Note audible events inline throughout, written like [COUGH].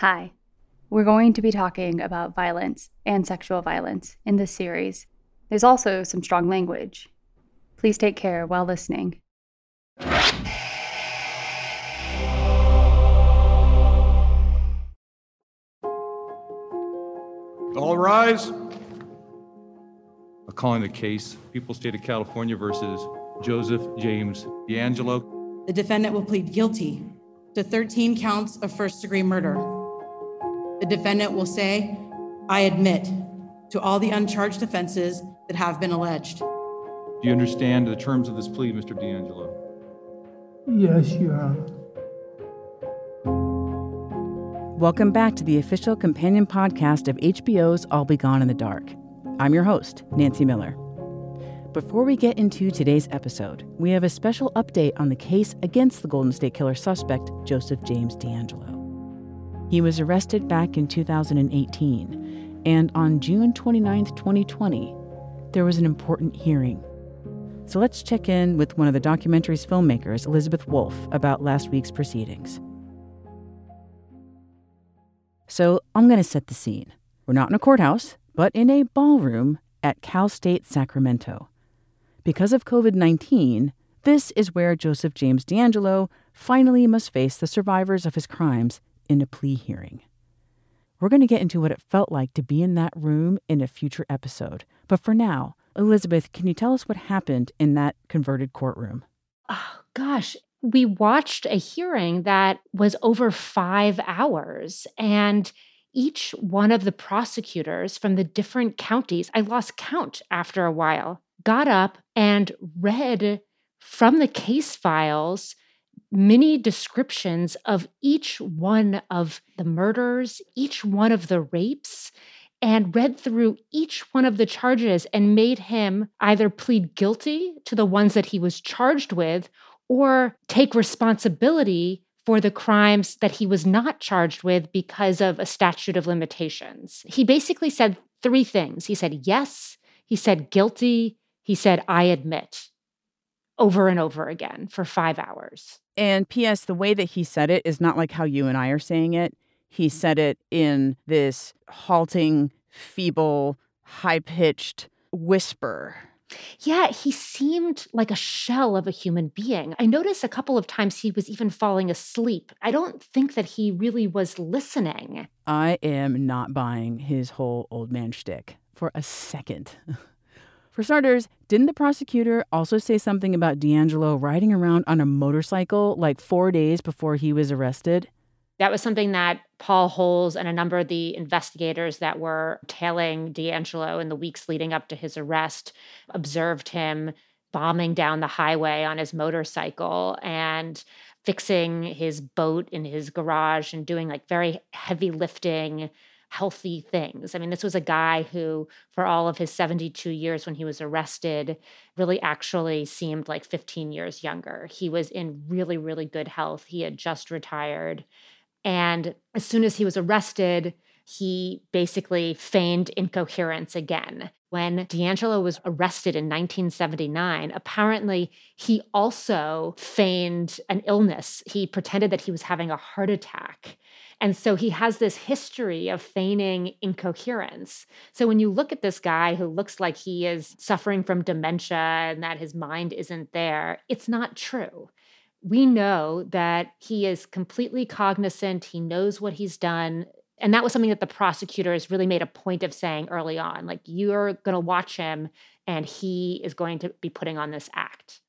Hi. We're going to be talking about violence and sexual violence in this series. There's also some strong language. Please take care while listening. All rise. I'm calling the case People State of California versus Joseph James DeAngelo. The defendant will plead guilty to 13 counts of first degree murder. The defendant will say, I admit to all the uncharged offenses that have been alleged. Do you understand the terms of this plea, Mr. DeAngelo? Yes, Your Honor. Welcome back to the official companion podcast of HBO's I'll Be Gone in the Dark. I'm your host, Nancy Miller. Before we get into today's episode, we have a special update on the case against the Golden State Killer suspect, Joseph James DeAngelo. He was arrested back in 2018, and on June 29, 2020, there was an important hearing. So let's check in with one of the documentary's filmmakers, Elizabeth Wolff, about last week's proceedings. So I'm going to set the scene. We're not in a courthouse, but in a ballroom at Cal State Sacramento. Because of COVID 19, this is where Joseph James DeAngelo finally must face the survivors of his crimes in a plea hearing. We're going to get into what it felt like to be in that room in a future episode. But for now, Elizabeth, can you tell us what happened in that converted courtroom? Oh, gosh we watched a hearing that was over five hours. And each one of the prosecutors from the different counties, I lost count after a while, got up and read from the case files many descriptions of each one of the murders, each one of the rapes, and read through each one of the charges and made him either plead guilty to the ones that he was charged with or take responsibility for the crimes that he was not charged with because of a statute of limitations. He basically said three things. He said yes, he said guilty, he said I admit over and over again for 5 hours. And PS the way that he said it is not like how you and I are saying it. He mm-hmm. said it in this halting, feeble, high-pitched whisper yeah, he seemed like a shell of a human being. I noticed a couple of times he was even falling asleep. I don't think that he really was listening. I am not buying his whole old man shtick for a second. [LAUGHS] for starters, didn't the prosecutor also say something about DeAngelo riding around on a motorcycle like four days before he was arrested? That was something that Paul Holes and a number of the investigators that were tailing DeAngelo in the weeks leading up to his arrest observed him bombing down the highway on his motorcycle and fixing his boat in his garage and doing like very heavy lifting healthy things. I mean, this was a guy who, for all of his 72 years when he was arrested, really actually seemed like 15 years younger. He was in really, really good health. He had just retired. And as soon as he was arrested, he basically feigned incoherence again. When DeAngelo was arrested in 1979, apparently he also feigned an illness. He pretended that he was having a heart attack. And so he has this history of feigning incoherence. So when you look at this guy who looks like he is suffering from dementia and that his mind isn't there, it's not true we know that he is completely cognizant, he knows what he's done. And that was something that the prosecutors really made a point of saying early on like, you're going to watch him and he is going to be putting on this act.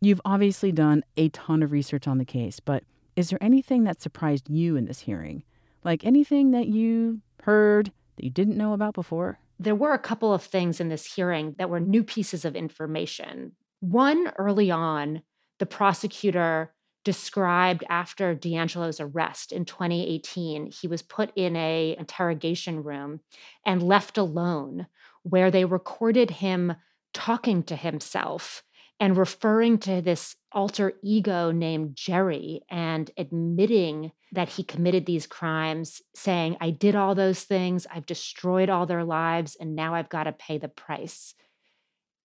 You've obviously done a ton of research on the case, but is there anything that surprised you in this hearing? Like anything that you heard that you didn't know about before? There were a couple of things in this hearing that were new pieces of information. One early on the prosecutor described after DeAngelo's arrest in 2018. He was put in a interrogation room and left alone where they recorded him talking to himself and referring to this alter ego named Jerry and admitting that he committed these crimes, saying, I did all those things, I've destroyed all their lives, and now I've got to pay the price.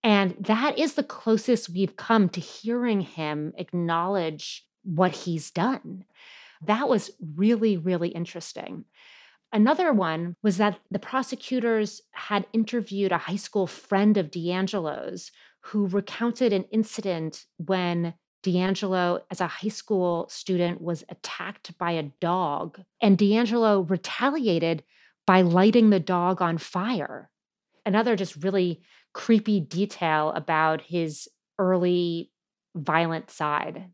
And that is the closest we've come to hearing him acknowledge what he's done. That was really, really interesting. Another one was that the prosecutors had interviewed a high school friend of DeAngelo's who recounted an incident when DeAngelo, as a high school student, was attacked by a dog, and DeAngelo retaliated by lighting the dog on fire. Another just really creepy detail about his early violent side.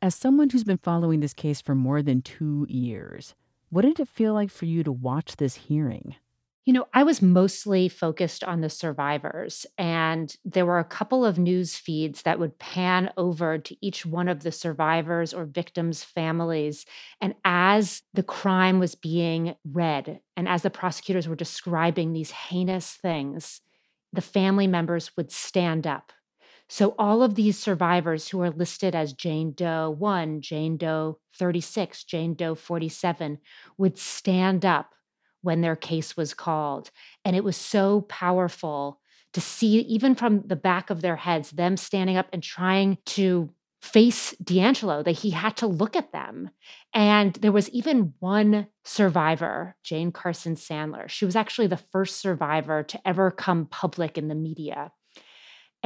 As someone who's been following this case for more than two years, what did it feel like for you to watch this hearing? You know, I was mostly focused on the survivors, and there were a couple of news feeds that would pan over to each one of the survivors or victims' families. And as the crime was being read, and as the prosecutors were describing these heinous things, the family members would stand up. So, all of these survivors who are listed as Jane Doe 1, Jane Doe 36, Jane Doe 47 would stand up when their case was called. And it was so powerful to see, even from the back of their heads, them standing up and trying to face DeAngelo, that he had to look at them. And there was even one survivor, Jane Carson Sandler. She was actually the first survivor to ever come public in the media.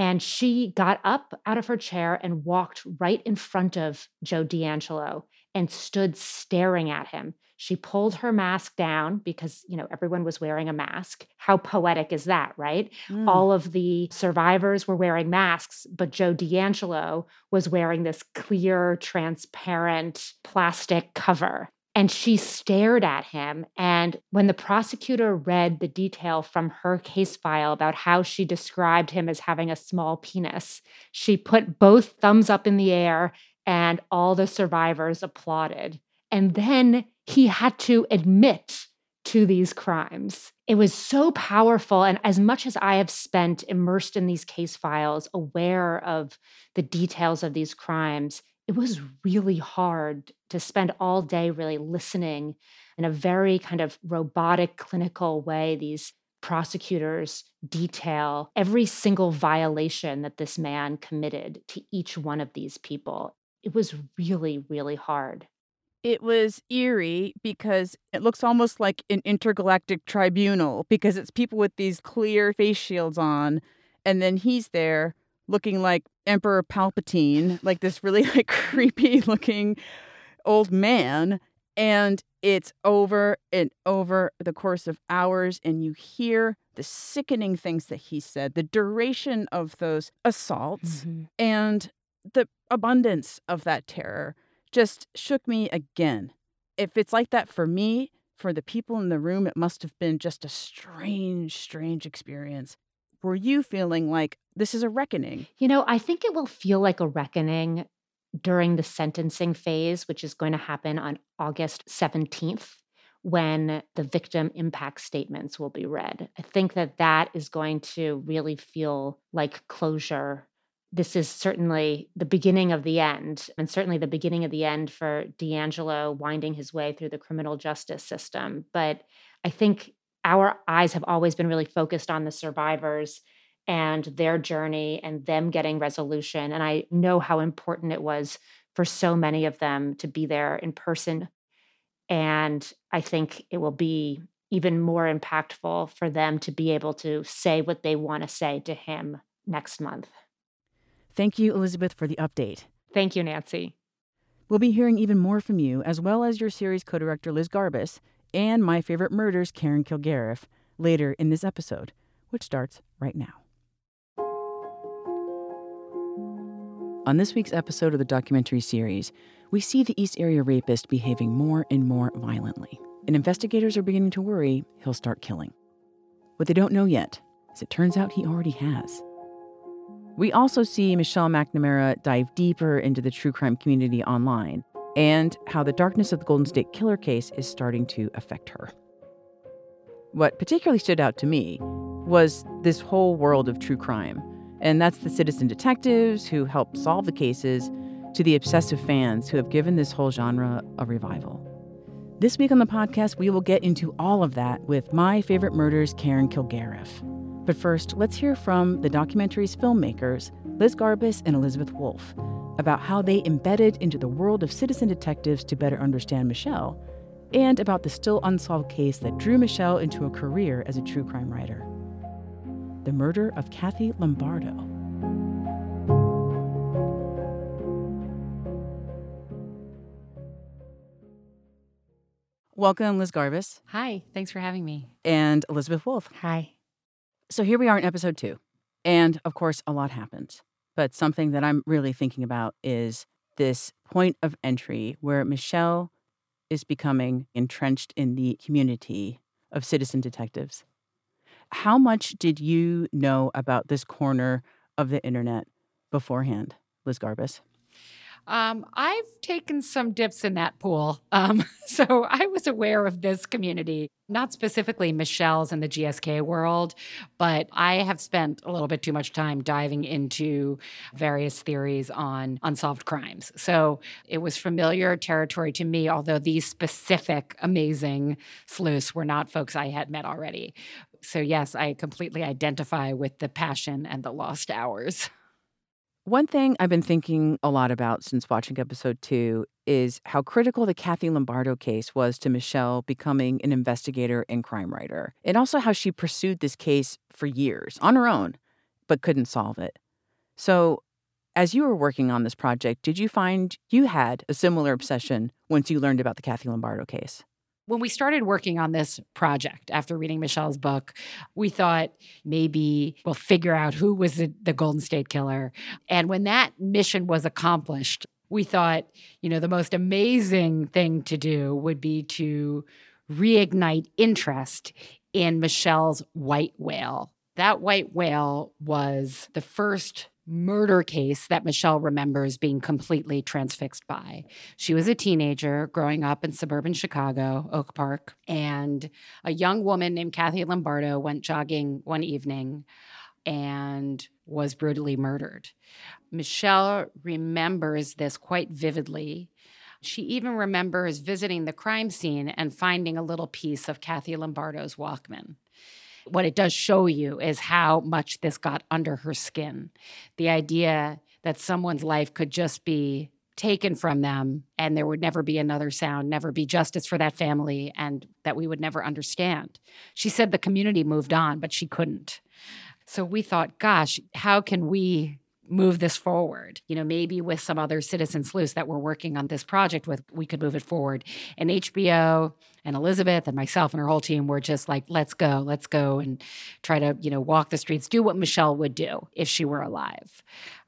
And she got up out of her chair and walked right in front of Joe DeAngelo and stood staring at him. She pulled her mask down because, you know, everyone was wearing a mask. How poetic is that, right? Mm. All of the survivors were wearing masks, but Joe DeAngelo was wearing this clear, transparent plastic cover. And she stared at him. And when the prosecutor read the detail from her case file about how she described him as having a small penis, she put both thumbs up in the air and all the survivors applauded. And then he had to admit to these crimes. It was so powerful. And as much as I have spent immersed in these case files, aware of the details of these crimes, it was really hard to spend all day really listening in a very kind of robotic, clinical way. These prosecutors detail every single violation that this man committed to each one of these people it was really, really hard. It was eerie because it looks almost like an intergalactic tribunal because it's people with these clear face shields on, and then he's there looking like Emperor Palpatine, like this really [LAUGHS] like creepy looking old man. And it's over and over the course of hours, and you hear the sickening things that he said, the duration of those assaults, mm-hmm. and the abundance of that terror just shook me again. If it's like that for me, for the people in the room, it must have been just a strange, strange experience. Were you feeling like this is a reckoning? You know, I think it will feel like a reckoning during the sentencing phase, which is going to happen on August 17th when the victim impact statements will be read. I think that that is going to really feel like closure this is certainly the beginning of the end, and certainly the beginning of the end for DeAngelo winding his way through the criminal justice system. But I think our eyes have always been really focused on the survivors and their journey and them getting resolution. And I know how important it was for so many of them to be there in person. And I think it will be even more impactful for them to be able to say what they want to say to him next month. Thank you, Elizabeth, for the update. Thank you, Nancy. We'll be hearing even more from you, as well as your series co director, Liz Garbus, and my favorite murders, Karen Kilgariff, later in this episode, which starts right now. On this week's episode of the documentary series, we see the East Area rapist behaving more and more violently, and investigators are beginning to worry he'll start killing. What they don't know yet is it turns out he already has. We also see Michelle McNamara dive deeper into the true crime community online and how the darkness of the Golden State Killer case is starting to affect her. What particularly stood out to me was this whole world of true crime, and that's the citizen detectives who help solve the cases to the obsessive fans who have given this whole genre a revival. This week on the podcast, we will get into all of that with my favorite murders, Karen Kilgariff. But first, let's hear from the documentary's filmmakers, Liz Garbus and Elizabeth Wolff, about how they embedded into the world of citizen detectives to better understand Michelle, and about the still unsolved case that drew Michelle into a career as a true crime writer the murder of Kathy Lombardo. Welcome, Liz Garbus Hi, thanks for having me. and Elizabeth Wolff. Hi. So here we are in episode two. And of course, a lot happens. But something that I'm really thinking about is this point of entry where Michelle is becoming entrenched in the community of citizen detectives. How much did you know about this corner of the internet beforehand, Liz Garbus? Um, I've taken some dips in that pool. Um, [LAUGHS] so I was aware of this community, not specifically Michelle's in the GSK world, but I have spent a little bit too much time diving into various theories on unsolved crimes. So it was familiar territory to me, although these specific amazing sleuths were not folks I had met already. So, yes, I completely identify with the passion and the lost hours. [LAUGHS] One thing I've been thinking a lot about since watching episode two is how critical the Kathy Lombardo case was to Michelle becoming an investigator and crime writer, and also how she pursued this case for years on her own, but couldn't solve it. So, as you were working on this project, did you find you had a similar obsession once you learned about the Kathy Lombardo case? When we started working on this project after reading Michelle's book, we thought maybe we'll figure out who was the, the, Golden State Killer. And when that mission was accomplished, we thought, you know, the most amazing thing to do would be to reignite interest in Michelle's white whale. That white whale was the first murder case that Michelle remembers being completely transfixed by. She was a teenager growing up in suburban Chicago, Oak Park, and a young woman named Kathy Lombardo went jogging one evening and was brutally murdered. Michelle remembers this quite vividly. She even remembers visiting the crime scene and finding a little piece of Kathy Lombardo's Walkman what it does show you is how much this got under her skin. The idea that someone's life could just be taken from them and there would never be another sound, never be justice for that family, and that we would never understand. She said the community moved on, but she couldn't. So we thought, gosh, how can we move this forward. You know, maybe with some other citizen sleuths that we're working on this project with, we could move it forward. And HBO and Elizabeth and myself and her whole team were just like, let's go, let's go and try to, you know, walk the streets, do what Michelle would do if she were alive.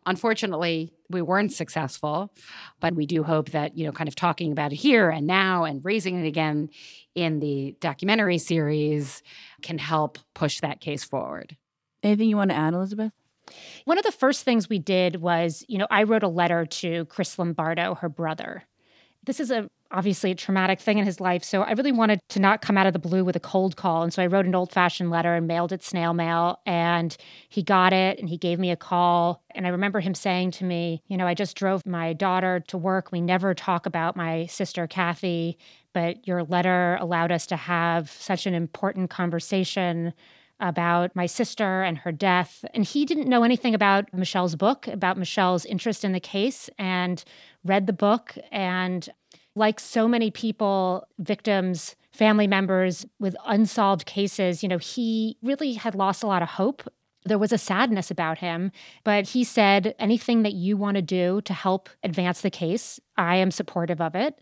Unfortunately, we weren't successful, but we do hope that, you know, kind of talking about it here and now and raising it again in the documentary series can help push that case forward. Anything you want to add, Elizabeth? One of the first things we did was, you know, I wrote a letter to Chris Lombardo, her brother. This is a obviously a traumatic thing in his life, so I really wanted to not come out of the blue with a cold call, and so I wrote an old-fashioned letter and mailed it snail mail, and he got it and he gave me a call, and I remember him saying to me, you know, I just drove my daughter to work. We never talk about my sister Kathy, but your letter allowed us to have such an important conversation about my sister and her death. And he didn't know anything about Michelle's book, about Michelle's interest in the case, and read the book. And like so many people, victims, family members with unsolved cases, you know, he really had lost a lot of hope. There was a sadness about him, but he said, anything that you want to do to help advance the case, I am supportive of it.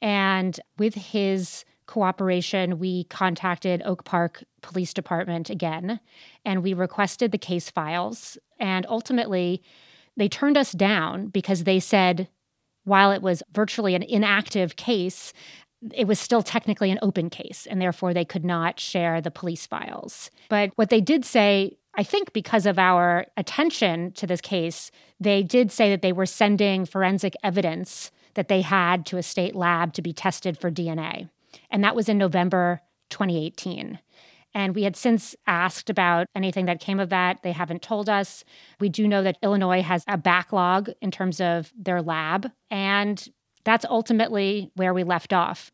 And with his cooperation, we contacted Oak Park Police Department again and we requested the case files. And ultimately, they turned us down because they said, while it was virtually an inactive case, it was still technically an open case, and therefore they could not share the police files. But what they did say, I think because of our attention to this case, they did say that they were sending forensic evidence that they had to a state lab to be tested for DNA. And that was in November 2018. And we had since asked about anything that came of that. They haven't told us. We do know that Illinois has a backlog in terms of their lab. And that's ultimately where we left off.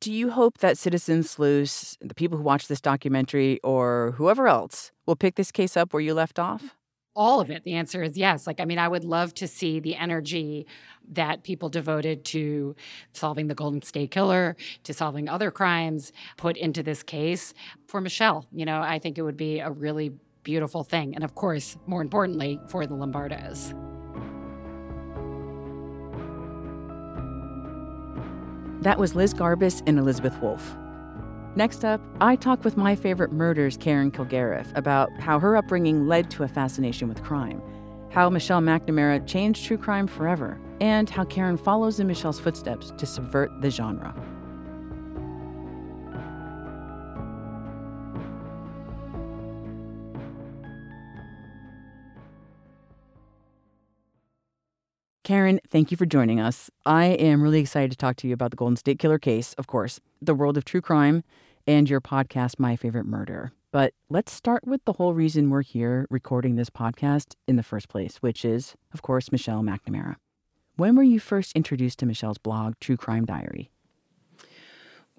Do you hope that citizen sleuths, the people who watch this documentary, or whoever else will pick this case up where you left off? All of it, the answer is yes. Like, I mean, I would love to see the energy that people devoted to solving the Golden State Killer, to solving other crimes, put into this case for Michelle. You know, I think it would be a really beautiful thing. And of course, more importantly, for the Lombardos. That was Liz Garbus and Elizabeth Wolff. Next up, I talk with my favorite murders, Karen Kilgariff, about how her upbringing led to a fascination with crime, how Michelle McNamara changed true crime forever, and how Karen follows in Michelle's footsteps to subvert the genre. Karen, thank you for joining us. I am really excited to talk to you about the Golden State Killer case, of course, the world of true crime, and your podcast, My Favorite Murder. But let's start with the whole reason we're here recording this podcast in the first place, which is, of course, Michelle McNamara. When were you first introduced to Michelle's blog, True Crime Diary?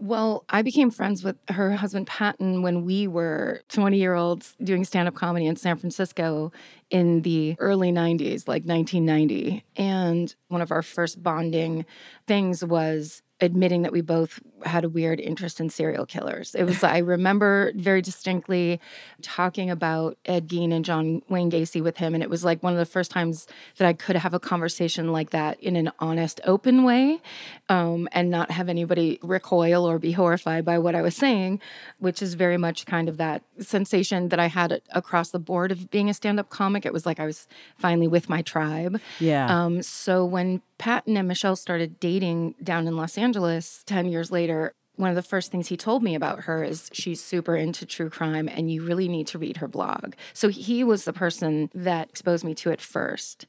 Well, I became friends with her husband Patton when we were 20 year olds doing stand up comedy in San Francisco in the early 90s, like 1990. And one of our first bonding things was admitting that we both had a weird interest in serial killers. It was, I remember very distinctly talking about Ed Gein and John Wayne Gacy with him. And it was like one of the first times that I could have a conversation like that in an honest, open way um, and not have anybody recoil or be horrified by what I was saying, which is very much kind of that sensation that I had across the board of being a stand up comic. It was like I was finally with my tribe. Yeah. Um, so when Patton and Michelle started dating down in Los Angeles 10 years later, one of the first things he told me about her is she's super into true crime and you really need to read her blog. So he was the person that exposed me to it first.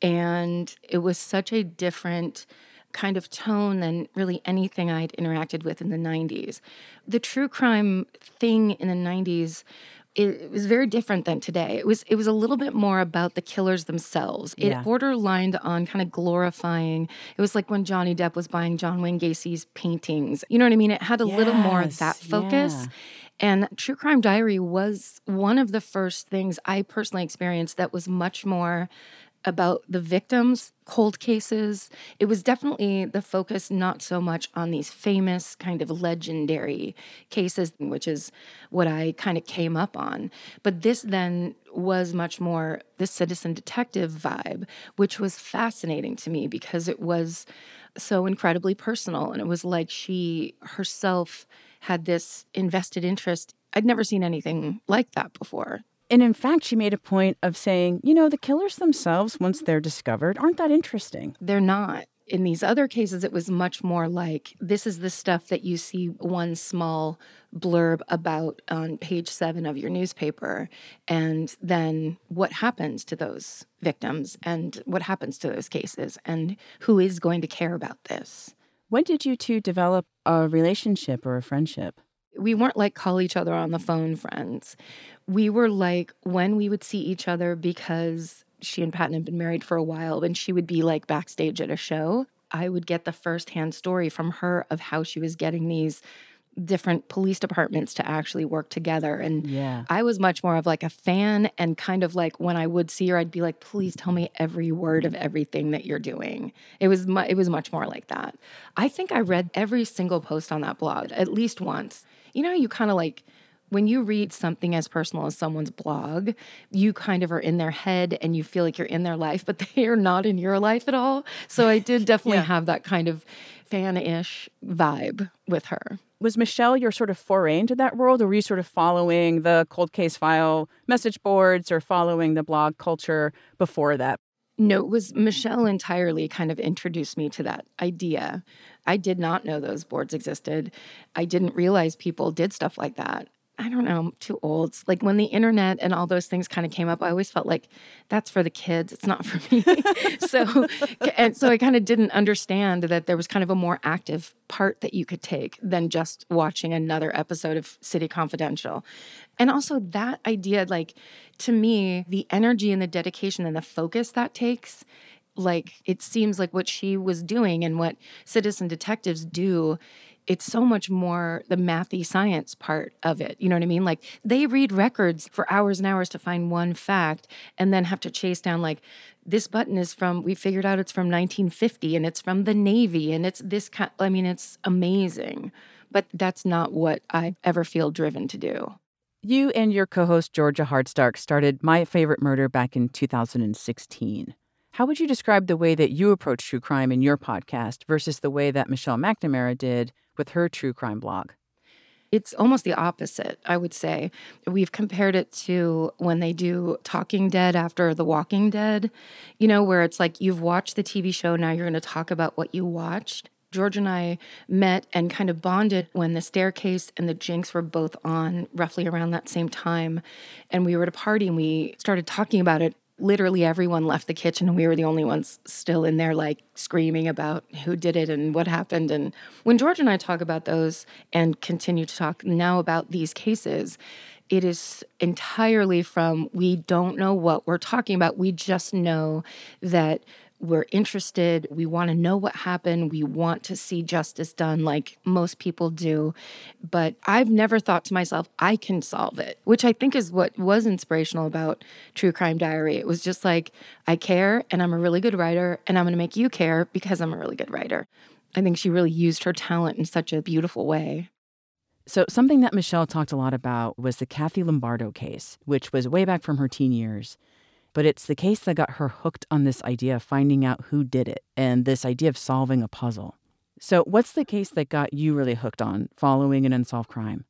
And it was such a different kind of tone than really anything I'd interacted with in the 90s. The true crime thing in the 90s it was very different than today. It was it was a little bit more about the killers themselves. It Yeah. borderlined on kind of glorifying. It was like when Johnny Depp was buying John Wayne Gacy's paintings. You know what I mean? It had a little more of that focus. yeah. And True Crime Diary was one of the first things I personally experienced that was much more about the victims, cold cases. It was definitely the focus not so much on these famous kind of legendary cases, which is what I kind of came up on. But this then was much more the citizen detective vibe, which was fascinating to me because it was so incredibly personal. And it was like she herself had this invested interest. I'd never seen anything like that before. And in fact, she made a point of saying, you know, the killers themselves, once they're discovered, aren't that interesting. they're not. In these other cases, it was much more like this is the stuff that you see one small blurb about on page seven of your newspaper. And then what happens to those victims and what happens to those cases and who is going to care about this? When did you two develop a relationship or a friendship? We weren't like call each other on the phone friends. We were like when we would see each other because she and Patton had been married for a while and she would be like backstage at a show. I would get the firsthand story from her of how she was getting these different police departments to actually work together. And Yeah. I was much more of like a fan and kind of like when I would see her, I'd be like, please tell me every word of everything that you're doing. It was mu- it was much more like that. I think I read every single post on that blog at least once. You know, you kind of like when you read something as personal as someone's blog, you kind of are in their head and you feel like you're in their life, but [LAUGHS] they are not in your life at all. So I did definitely Yeah. have that kind of fan-ish vibe with her. Was Michelle your sort of foray into that world, or were you sort of following the cold case file message boards or following the blog culture before that? No, it was Michelle entirely kind of introduced me to that idea. I did not know those boards existed. I didn't realize people did stuff like that. I don't know, I'm too old. Like when the internet and all those things kind of came up, I always felt like that's for the kids, it's not for me. [LAUGHS] so [LAUGHS] and so I kind of didn't understand that there was kind of a more active part that you could take than just watching another episode of City Confidential. And also that idea like to me, the energy and the dedication and the focus that takes like it seems like what she was doing and what citizen detectives do it's so much more the mathy science part of it. You know what I mean? Like they read records for hours and hours to find one fact and then have to chase down like this button is from we figured out it's from 1950 and it's from the navy and it's this kind I mean it's amazing. But that's not what I ever feel driven to do. You and your co host, Georgia Hardstark, started My Favorite Murder back in 2016. How would you describe the way that you approach true crime in your podcast versus the way that Michelle McNamara did with her true crime blog? It's almost the opposite, I would say. We've compared it to when they do Talking Dead after The Walking Dead, you know, where it's like you've watched the TV show, now you're going to talk about what you watched. George and I met and kind of bonded when the staircase and the jinx were both on roughly around that same time. And we were at a party and we started talking about it literally everyone left the kitchen and we were the only ones still in there like screaming about who did it and what happened. And when george and i talk about those and continue to talk now about these cases it is entirely from we don't know what we're talking about. We just know that we're interested. We want to know what happened. We want to see justice done like most people do. But I've never thought to myself, I can solve it, which I think is what was inspirational about True Crime Diary. It was just like, I care and I'm a really good writer and I'm going to make you care because I'm a really good writer. I think she really used her talent in such a beautiful way. So, something that Michelle talked a lot about was the Kathy Lombardo case, which was way back from her teen years but it's the case that got her hooked on this idea of finding out who did it and this idea of solving a puzzle. So, what's the case that got you really hooked on following an unsolved crime?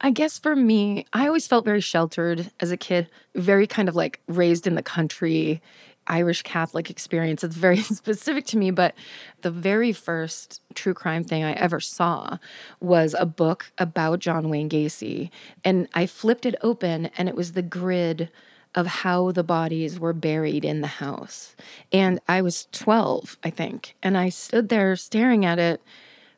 I guess for me, I always felt very sheltered as a kid, very kind of like raised in the country, Irish Catholic experience. It's very [LAUGHS] specific to me, but the very first true crime thing I ever saw was a book about John Wayne Gacy. And I flipped it open, and it was the grid of how the bodies were buried in the house. And I was 12, I think. And I stood there staring at it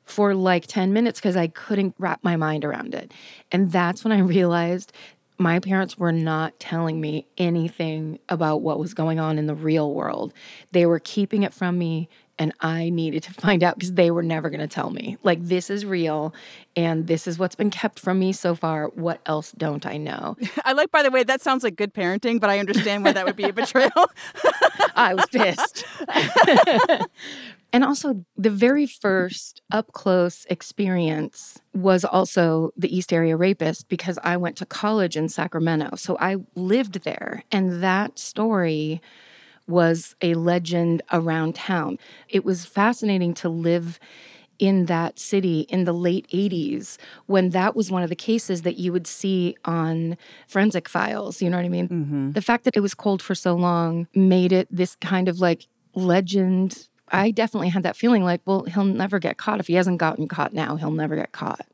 for like 10 minutes because I couldn't wrap my mind around it. And that's when I realized my parents were not telling me anything about what was going on in the real world. They were keeping it from me and I needed to find out because they were never going to tell me. Like, this is real and this is what's been kept from me so far. What else don't I know? [LAUGHS] I like, by the way, that sounds like good parenting, but I understand why that would be a betrayal. [LAUGHS] I was pissed. [LAUGHS] and also, the very first up close experience was also the East Area Rapist because I went to college in Sacramento. So I lived there. And that story was a legend around town. It was fascinating to live in that city in the late 80s when that was one of the cases that you would see on forensic files. You know what I mean? Mm-hmm. The fact that it was cold for so long made it this kind of like legend. I definitely had that feeling like, well, he'll never get caught. If he hasn't gotten caught now, he'll never get caught.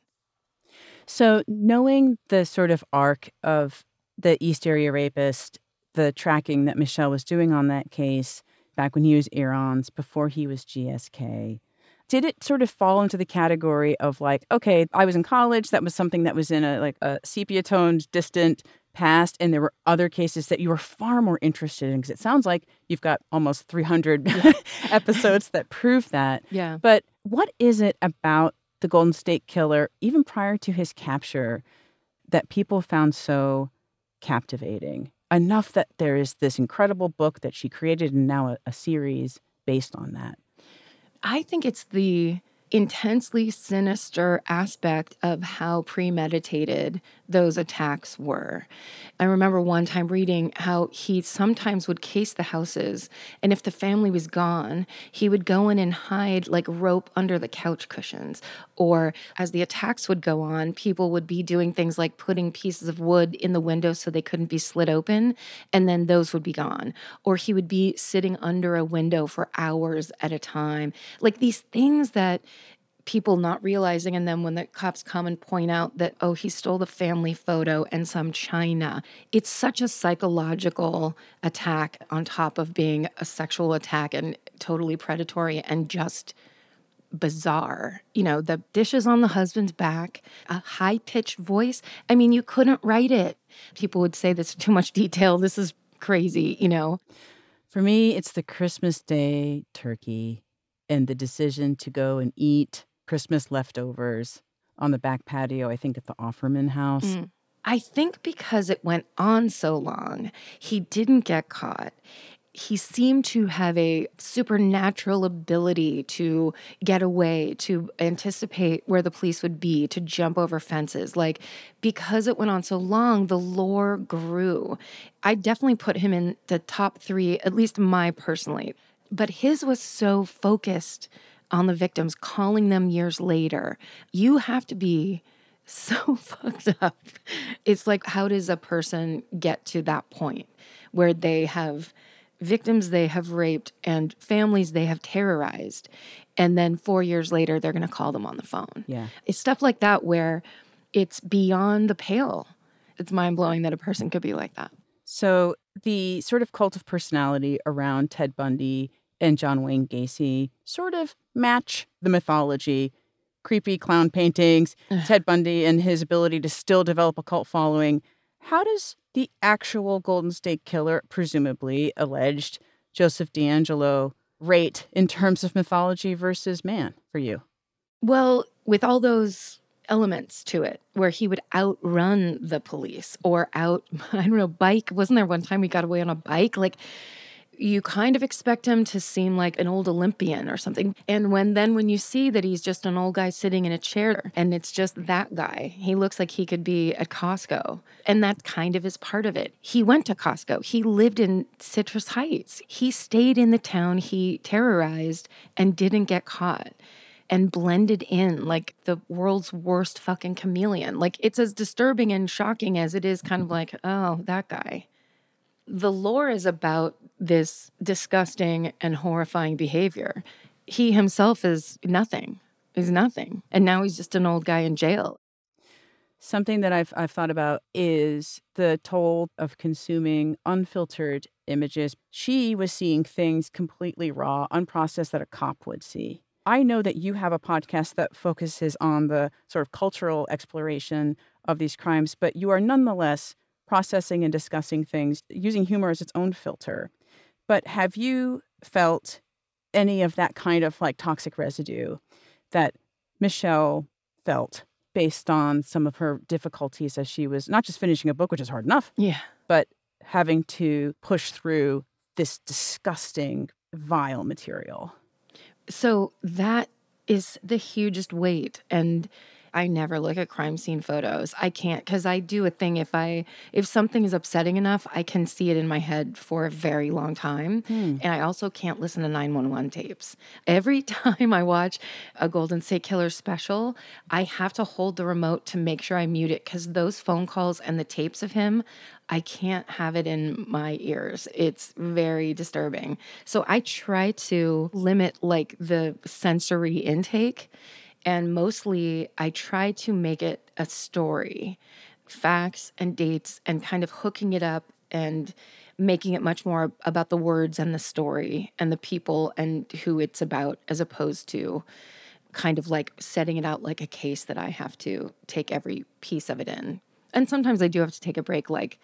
So, knowing the sort of arc of the East Area Rapist the tracking that Michelle was doing on that case back when he was EAR-ONS, before he was GSK. Did it sort of fall into the category of like, okay, I was in college, that was something that was in a like a sepia toned, distant past, and there were other cases that you were far more interested in? Because it sounds like you've got almost 300 yeah. [LAUGHS] episodes that prove that. Yeah. But what is it about the Golden State Killer, even prior to his capture, that people found so captivating? Enough that there is this incredible book that she created and now a, a series based on that. I think it's the intensely sinister aspect of how premeditated those attacks were. I remember one time reading how he sometimes would case the houses, and if the family was gone, he would go in and hide like rope under the couch cushions. Or as the attacks would go on, people would be doing things like putting pieces of wood in the window so they couldn't be slit open, and then those would be gone. Or he would be sitting under a window for hours at a time. Like these things that people not realizing and then when the cops come and point out that oh he stole the family photo and some china it's such a psychological attack on top of being a sexual attack and totally predatory and just bizarre. You know the dishes on the husband's back a high pitched voice. I mean you couldn't write it. People would say this is too much detail. This is crazy you know? For me it's the christmas day turkey and the decision to go and eat Christmas leftovers on the back patio, I think at the Offerman house. Mm. I think because it went on so long, he didn't get caught. He seemed to have a supernatural ability to get away, to anticipate where the police would be, to jump over fences. Like, because it went on so long, the lore grew. I definitely put him in the top three, at least my personally. But his was so focused on the victims, calling them years later. You have to be so [LAUGHS] fucked up. It's like, how does a person get to that point where they have victims they have raped and families they have terrorized? And then four years later, they're going to call them on the phone. Yeah. It's stuff like that where it's beyond the pale. It's mind blowing that a person could be like that. So the sort of cult of personality around Ted Bundy and John Wayne Gacy sort of match the mythology. Creepy clown paintings, Ted Bundy and his ability to still develop a cult following. How does the actual Golden State Killer, presumably alleged Joseph DeAngelo, rate in terms of mythology versus man for you? Well, with all those elements to it where he would outrun the police or out [LAUGHS] I don't know bike wasn't there one time he got away on a bike like you kind of expect him to seem like an old Olympian or something. And when then when you see that he's just an old guy sitting in a chair and it's just that guy, he looks like he could be at Costco. And that kind of is part of it. He went to Costco. He lived in Citrus Heights. He stayed in the town he terrorized and didn't get caught and blended in like the world's worst fucking chameleon. Like it's as disturbing and shocking as it is kind of like, oh, that guy the lore is about this disgusting and horrifying behavior. He himself is nothing. He's nothing. And now he's just an old guy in jail. Something that I've I've thought about is the toll of consuming unfiltered images. She was seeing things completely raw, unprocessed that a cop would see. I know that you have a podcast that focuses on the sort of cultural exploration of these crimes, but you are nonetheless processing and discussing things using humor as its own filter. But have you felt any of that kind of like toxic residue that Michelle felt based on some of her difficulties as she was not just finishing a book, which is hard enough, yeah, but having to push through this disgusting, vile material? So that is the hugest weight. And I never look at crime scene photos. I can't because I do a thing if I if something is upsetting enough, I can see it in my head for a very long time. Hmm. And I also can't listen to 911 tapes. Every [LAUGHS] time I watch a Golden State Killer special, I have to hold the remote to make sure I mute it because those phone calls and the tapes of him, I can't have it in my ears. It's very disturbing. So I try to limit like the sensory intake and mostly, I try to make it a story, facts and dates, and kind of hooking it up and making it much more about the words and the story and the people and who it's about, as opposed to kind of like setting it out like a case that I have to take every piece of it in. And sometimes I do have to take a break, like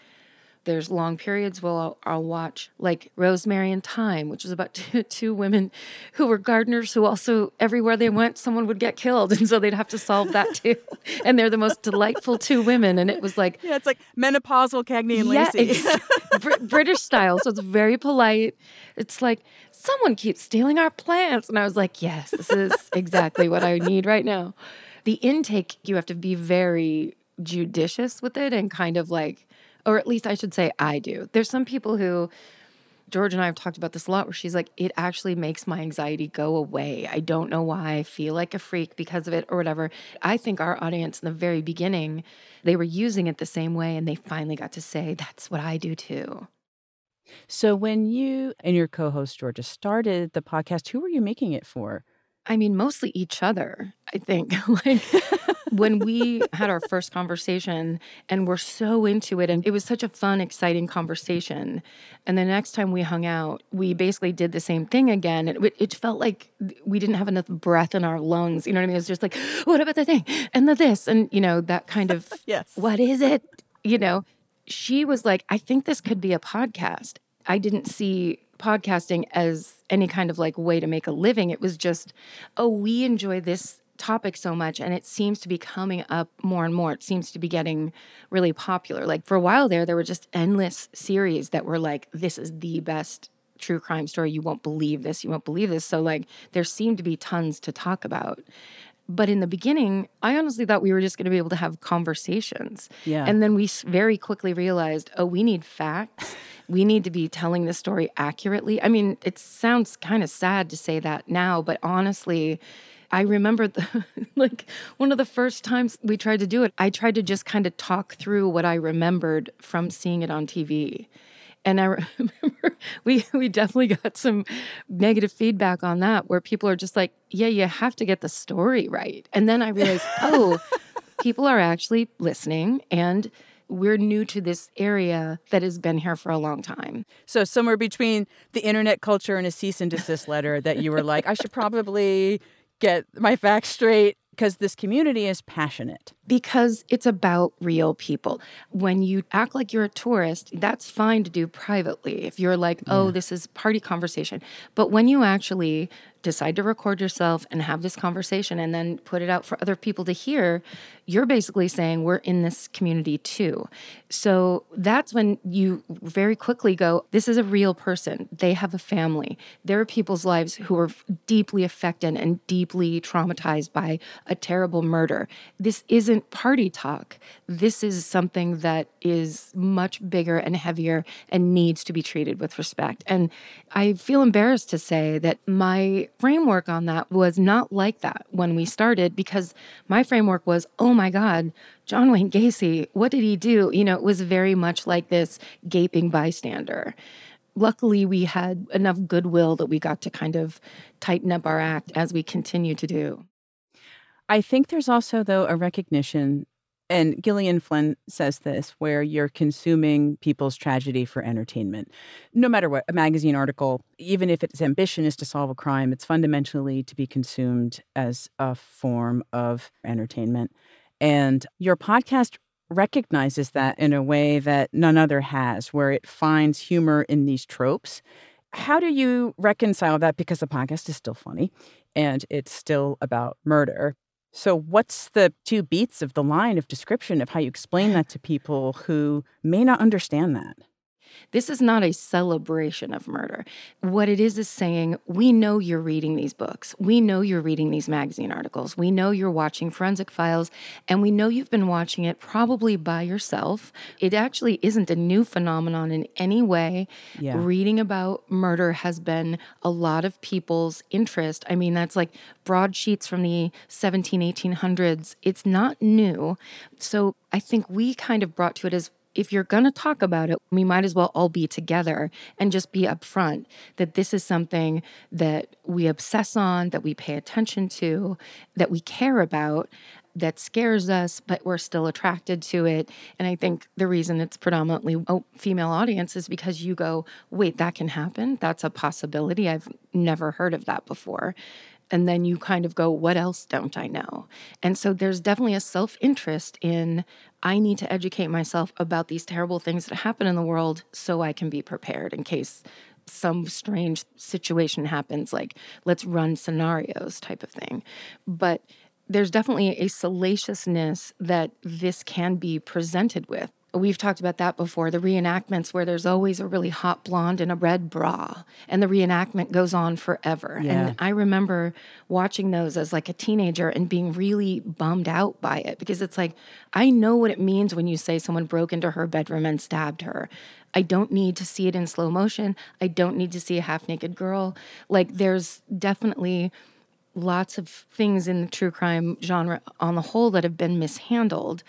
there's long periods where I'll, I'll, watch like Rosemary and Thyme, which is about [LAUGHS] two, two, women who were gardeners who also everywhere they went, someone would get killed, [LAUGHS] and so they'd have to solve that [LAUGHS] too. and they're the most delightful two women, and it was like yeah, it's like menopausal Cagney and yeah, Lacey, Br- British style, so it's very polite. It's like someone keeps stealing our plants, and I was like, yes, this is exactly what I need right now. The intake, you have to be very judicious with it and kind of like or at least I should say I do. There's some people who George and I have talked about this a lot where she's like, it actually makes my anxiety go away. I don't know why I feel like a freak because of it or whatever. I think our audience in the very beginning, they were using it the same way and they finally got to say, that's what I do too. So when you and your co-host Georgia started the podcast, who were you making it for? I mean, mostly each other, I think. [LAUGHS] like when we had our first conversation and we're so into it, and it was such a fun, exciting conversation. And the next time we hung out, we basically did the same thing again. It, it felt like we didn't have enough breath in our lungs. You know what I mean? It was just like, what about the thing and the this? And, you know, that kind of, [LAUGHS] yes. what is it? You know, she was like, I think this could be a podcast. I didn't see podcasting as any kind of like way to make a living. It was just, oh, we enjoy this topic so much and it seems to be coming up more and more. It seems to be getting really popular. Like for a while there, there were just endless series that were like, this is the best true crime story. You won't believe this. You won't believe this. So, like, there seemed to be tons to talk about. But in the beginning, I honestly thought we were just going to be able to have conversations. Yeah. And then we very quickly realized, oh, we need facts. We need to be telling the story accurately. I mean, it sounds kind of sad to say that now, but honestly, I remember the, [LAUGHS] like one of the first times we tried to do it, I tried to just kind of talk through what I remembered from seeing it on TV. And I [LAUGHS] remember we we definitely got some negative feedback on that where people are just like, yeah, you have to get the story right. And then I realized, [LAUGHS] oh, people are actually listening and we're new to this area that has been here for a long time. So somewhere between the internet culture and a cease and desist [LAUGHS] letter that you were like, I should probably get my facts straight because this community is passionate. Because it's about real people. When you act like you're a tourist, that's fine to do privately. If you're like, oh, yeah. this is party conversation. But when you actually decide to record yourself and have this conversation and then put it out for other people to hear, you're basically saying we're in this community too. So that's when you very quickly go, this is a real person. They have a family. There are people's lives who are deeply affected and deeply traumatized by a terrible murder. This isn't party talk. This is something that is much bigger and heavier and needs to be treated with respect. And I feel embarrassed to say that my framework on that was not like that when we started because my framework was, oh my God, John Wayne Gacy, what did he do? You know, it was very much like this gaping bystander. Luckily, we had enough goodwill that we got to kind of tighten up our act as we continue to do. I think there's also, though, a recognition and Gillian Flynn says this where you're consuming people's tragedy for entertainment. No matter what, a magazine article, even if its ambition is to solve a crime, it's fundamentally to be consumed as a form of entertainment. And your podcast recognizes that in a way that none other has, where it finds humor in these tropes. How do you reconcile that? Because the podcast is still funny and it's still about murder. So, what's the two beats of the line of description of how you explain that to people who may not understand that? This is not a celebration of murder. What it is is saying, we know you're reading these books. We know you're reading these magazine articles. We know you're watching Forensic Files, and we know you've been watching it probably by yourself. It actually isn't a new phenomenon in any way. Yeah. Reading about murder has been a lot of people's interest. I mean, that's like broadsheets from the 17, 1800s. It's not new. So I think we kind of brought to it as if you're going to talk about it, we might as well all be together and just be upfront that this is something that we obsess on, that we pay attention to, that we care about, that scares us, but we're still attracted to it. And I think the reason it's predominantly a female audience is because you go, wait, that can happen. That's a possibility. I've never heard of that before and then you kind of go, what else don't I know? And so there's definitely a self interest in, I need to educate myself about these terrible things that happen in the world so I can be prepared in case some strange situation happens, like let's run scenarios type of thing. But there's definitely a salaciousness that this can be presented with. We've talked about that before the reenactments where there's always a really hot blonde in a red bra, and the reenactment goes on forever. Yeah. And I remember watching those as like a teenager and being really bummed out by it because it's like, I know what it means when you say someone broke into her bedroom and stabbed her. I don't need to see it in slow motion. I don't need to see a half naked girl. Like, there's definitely lots of things in the true crime genre on the whole that have been mishandled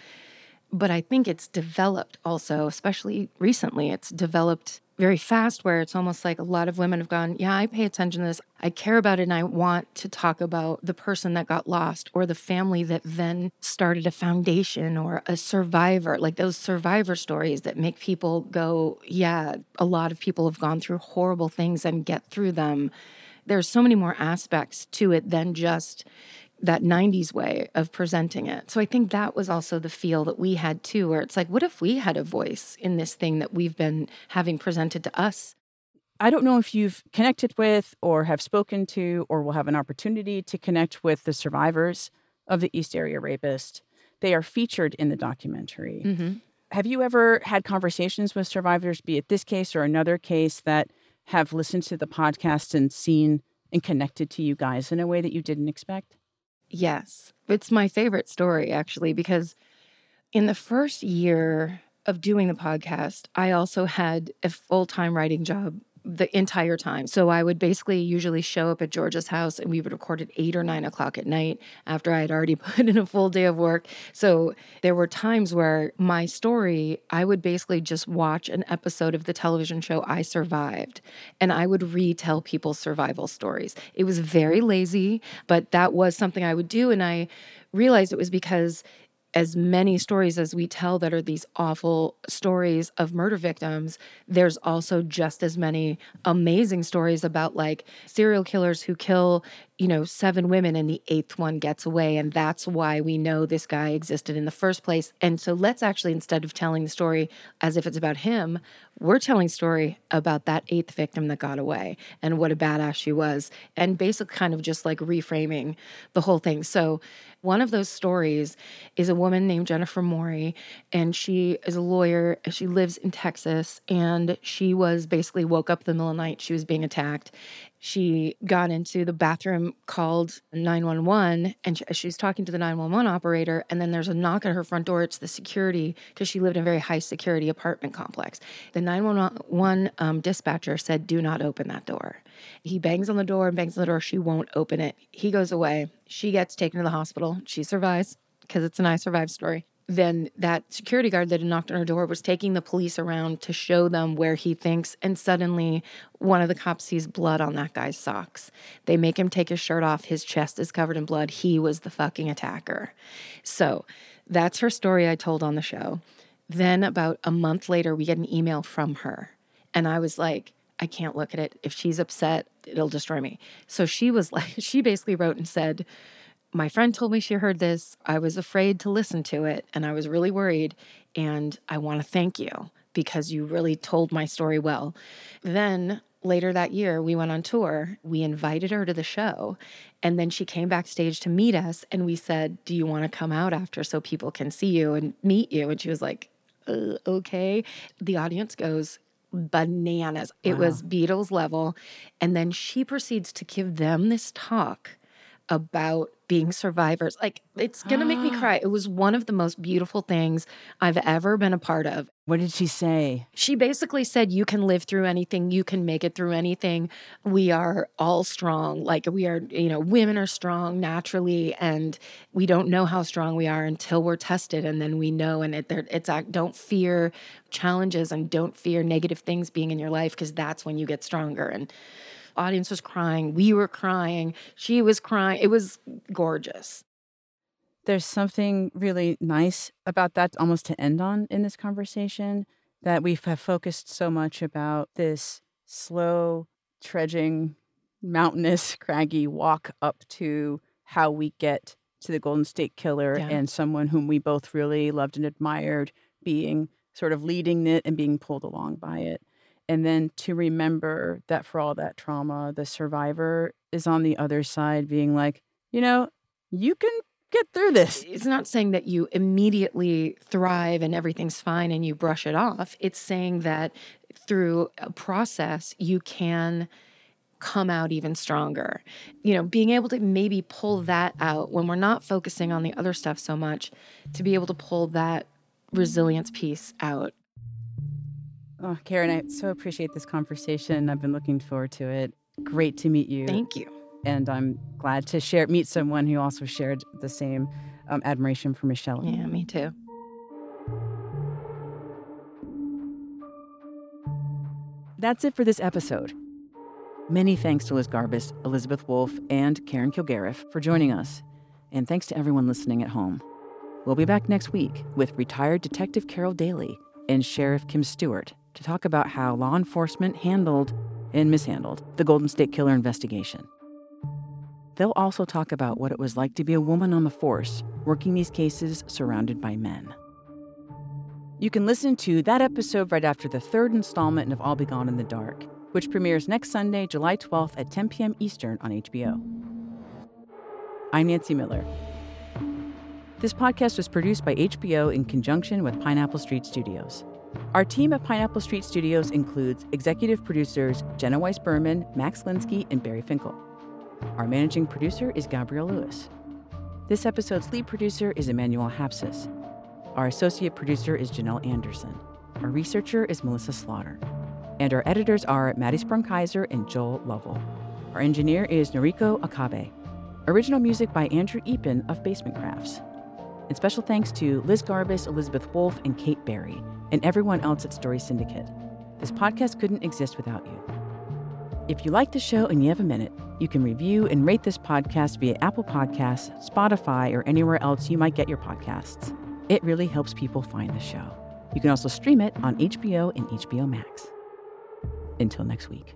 but I think it's developed also, especially recently. It's developed very fast where it's almost like a lot of women have gone, Yeah, I pay attention to this. I care about it and I want to talk about the person that got lost or the family that then started a foundation or a survivor, like those survivor stories that make people go, Yeah, a lot of people have gone through horrible things and get through them. There's so many more aspects to it than just that 90s way of presenting it. So I think that was also the feel that we had too, where it's like, what if we had a voice in this thing that we've been having presented to us? I don't know if you've connected with or have spoken to or will have an opportunity to connect with the survivors of the East Area Rapist. They are featured in the documentary. Mm-hmm. Have you ever had conversations with survivors, be it this case or another case, that have listened to the podcast and seen and connected to you guys in a way that you didn't expect? Yes. It's my favorite story, actually, because in the first year of doing the podcast, I also had a full time writing job the entire time. So I would basically usually show up at Georgia's house and we would record at eight or nine o'clock at night after I had already [LAUGHS] put in a full day of work. So there were times where my story, I would basically just watch an episode of the television show I Survived and I would retell people's survival stories. It was very lazy, but that was something I would do. And I realized it was because as many stories as we tell that are these awful stories of murder victims, there's also just as many amazing stories about like serial killers who kill, you know, seven women and the eighth one gets away. And that's why we know this guy existed in the first place. And so let's actually, instead of telling the story as if it's about him, we're telling story about that eighth victim that got away and what a badass she was. And basically kind of just like reframing the whole thing. So one of those stories is a woman named Jennifer Morey, and she is a lawyer. She lives in Texas, and she was basically woke up in the middle of the night. She was being attacked. She got into the bathroom, called 911, and she, she's talking to the 911 operator. And then there's a knock at her front door. It's the security because she lived in a very high security apartment complex. The 911 um, dispatcher said, Do not open that door. He bangs on the door and bangs on the door. She won't open it. He goes away. She gets taken to the hospital. She survives because it's an I survive story. Then that security guard that had knocked on her door was taking the police around to show them where he thinks. And suddenly, one of the cops sees blood on that guy's socks. They make him take his shirt off. His chest is covered in blood. He was the fucking attacker. So that's her story I told on the show. Then, about a month later, we get an email from her. And I was like, I can't look at it. If she's upset, it'll destroy me. So she was [LAUGHS] like, she basically wrote and said, My friend told me she heard this. I was afraid to listen to it and I was really worried. And I want to thank you because you really told my story well. Then later that year, we went on tour. We invited her to the show. And then she came backstage to meet us. And we said, Do you want to come out after so people can see you and meet you? And she was like, uh, Okay. The audience goes, bananas. It was Beatles level. And then she proceeds to give them this talk about being survivors. Like, it's going to make me ah. cry. It was one of the most beautiful things I've ever been a part of. What did she say? She basically said, You can live through anything, you can make it through anything. We are all strong. Like, we are, you know, women are strong naturally, and we don't know how strong we are until we're tested. And then we know, and it, it's, don't fear challenges and don't fear negative things being in your life because that's when you get stronger. And audience was crying. We were crying. She was crying. It was gorgeous. There's something really nice about that almost to end on in this conversation that we have focused so much about this slow, trudging, mountainous, [LAUGHS] craggy walk up to how we get to the Golden State Killer Yeah. and someone whom we both really loved and admired being sort of leading it and being pulled along by it. And then to remember that for all that trauma, the survivor is on the other side being like, you know, you can get through this. It's not saying that you immediately thrive and everything's fine and you brush it off. It's saying that through a process, you can come out even stronger. You know, being able to maybe pull that out when we're not focusing on the other stuff so much, to be able to pull that resilience piece out. Oh, Karen, I so appreciate this conversation. I've been looking forward to it. Great to meet you. Thank you. and I'm glad to share meet someone who also shared the same um, admiration for Michelle. Yeah, me too. That's it for this episode. Many thanks to Liz Garbus, Elizabeth Wolff, and Karen Kilgariff for joining us. And thanks to everyone listening at home. We'll be back next week with retired Detective Carol Daly and Sheriff Kim Stewart to talk about how law enforcement handled and mishandled the Golden State Killer investigation. They'll also talk about what it was like to be a woman on the force, working these cases surrounded by men. You can listen to that episode right after the third installment of I'll Be Gone in the Dark, which premieres next Sunday, July 12th at 10 p.m. Eastern on HBO. I'm Nancy Miller. This podcast was produced by HBO in conjunction with Pineapple Street Studios. Our team at Pineapple Street Studios includes executive producers Jenna Weiss Berman, Max Linsky, and Barry Finkel. Our managing producer is Gabrielle Lewis. This episode's lead producer is Emmanuel Hapsis. Our associate producer is Janelle Anderson. Our researcher is Melissa Slaughter. And our editors are Maddie Sprung-Keyser and Joel Lovell. Our engineer is Noriko Okabe. Original music by Andrew Eapen of Basement Crafts. And special thanks to Liz Garbus, Elizabeth Wolff, and Kate Barry, and everyone else at Story Syndicate. This podcast couldn't exist without you. If you like the show and you have a minute, you can review and rate this podcast via Apple Podcasts, Spotify, or anywhere else you might get your podcasts. It really helps people find the show. You can also stream it on HBO and HBO Max. Until next week.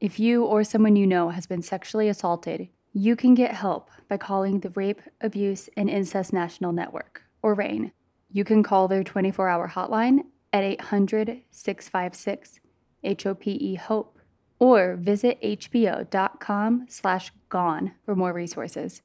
If you or someone you know has been sexually assaulted, you can get help by calling the Rape, Abuse, and Incest National Network, or RAINN, You can call their 24 hour hotline at 800 656 HOPE HOPE or visit hbo.com slash gone for more resources.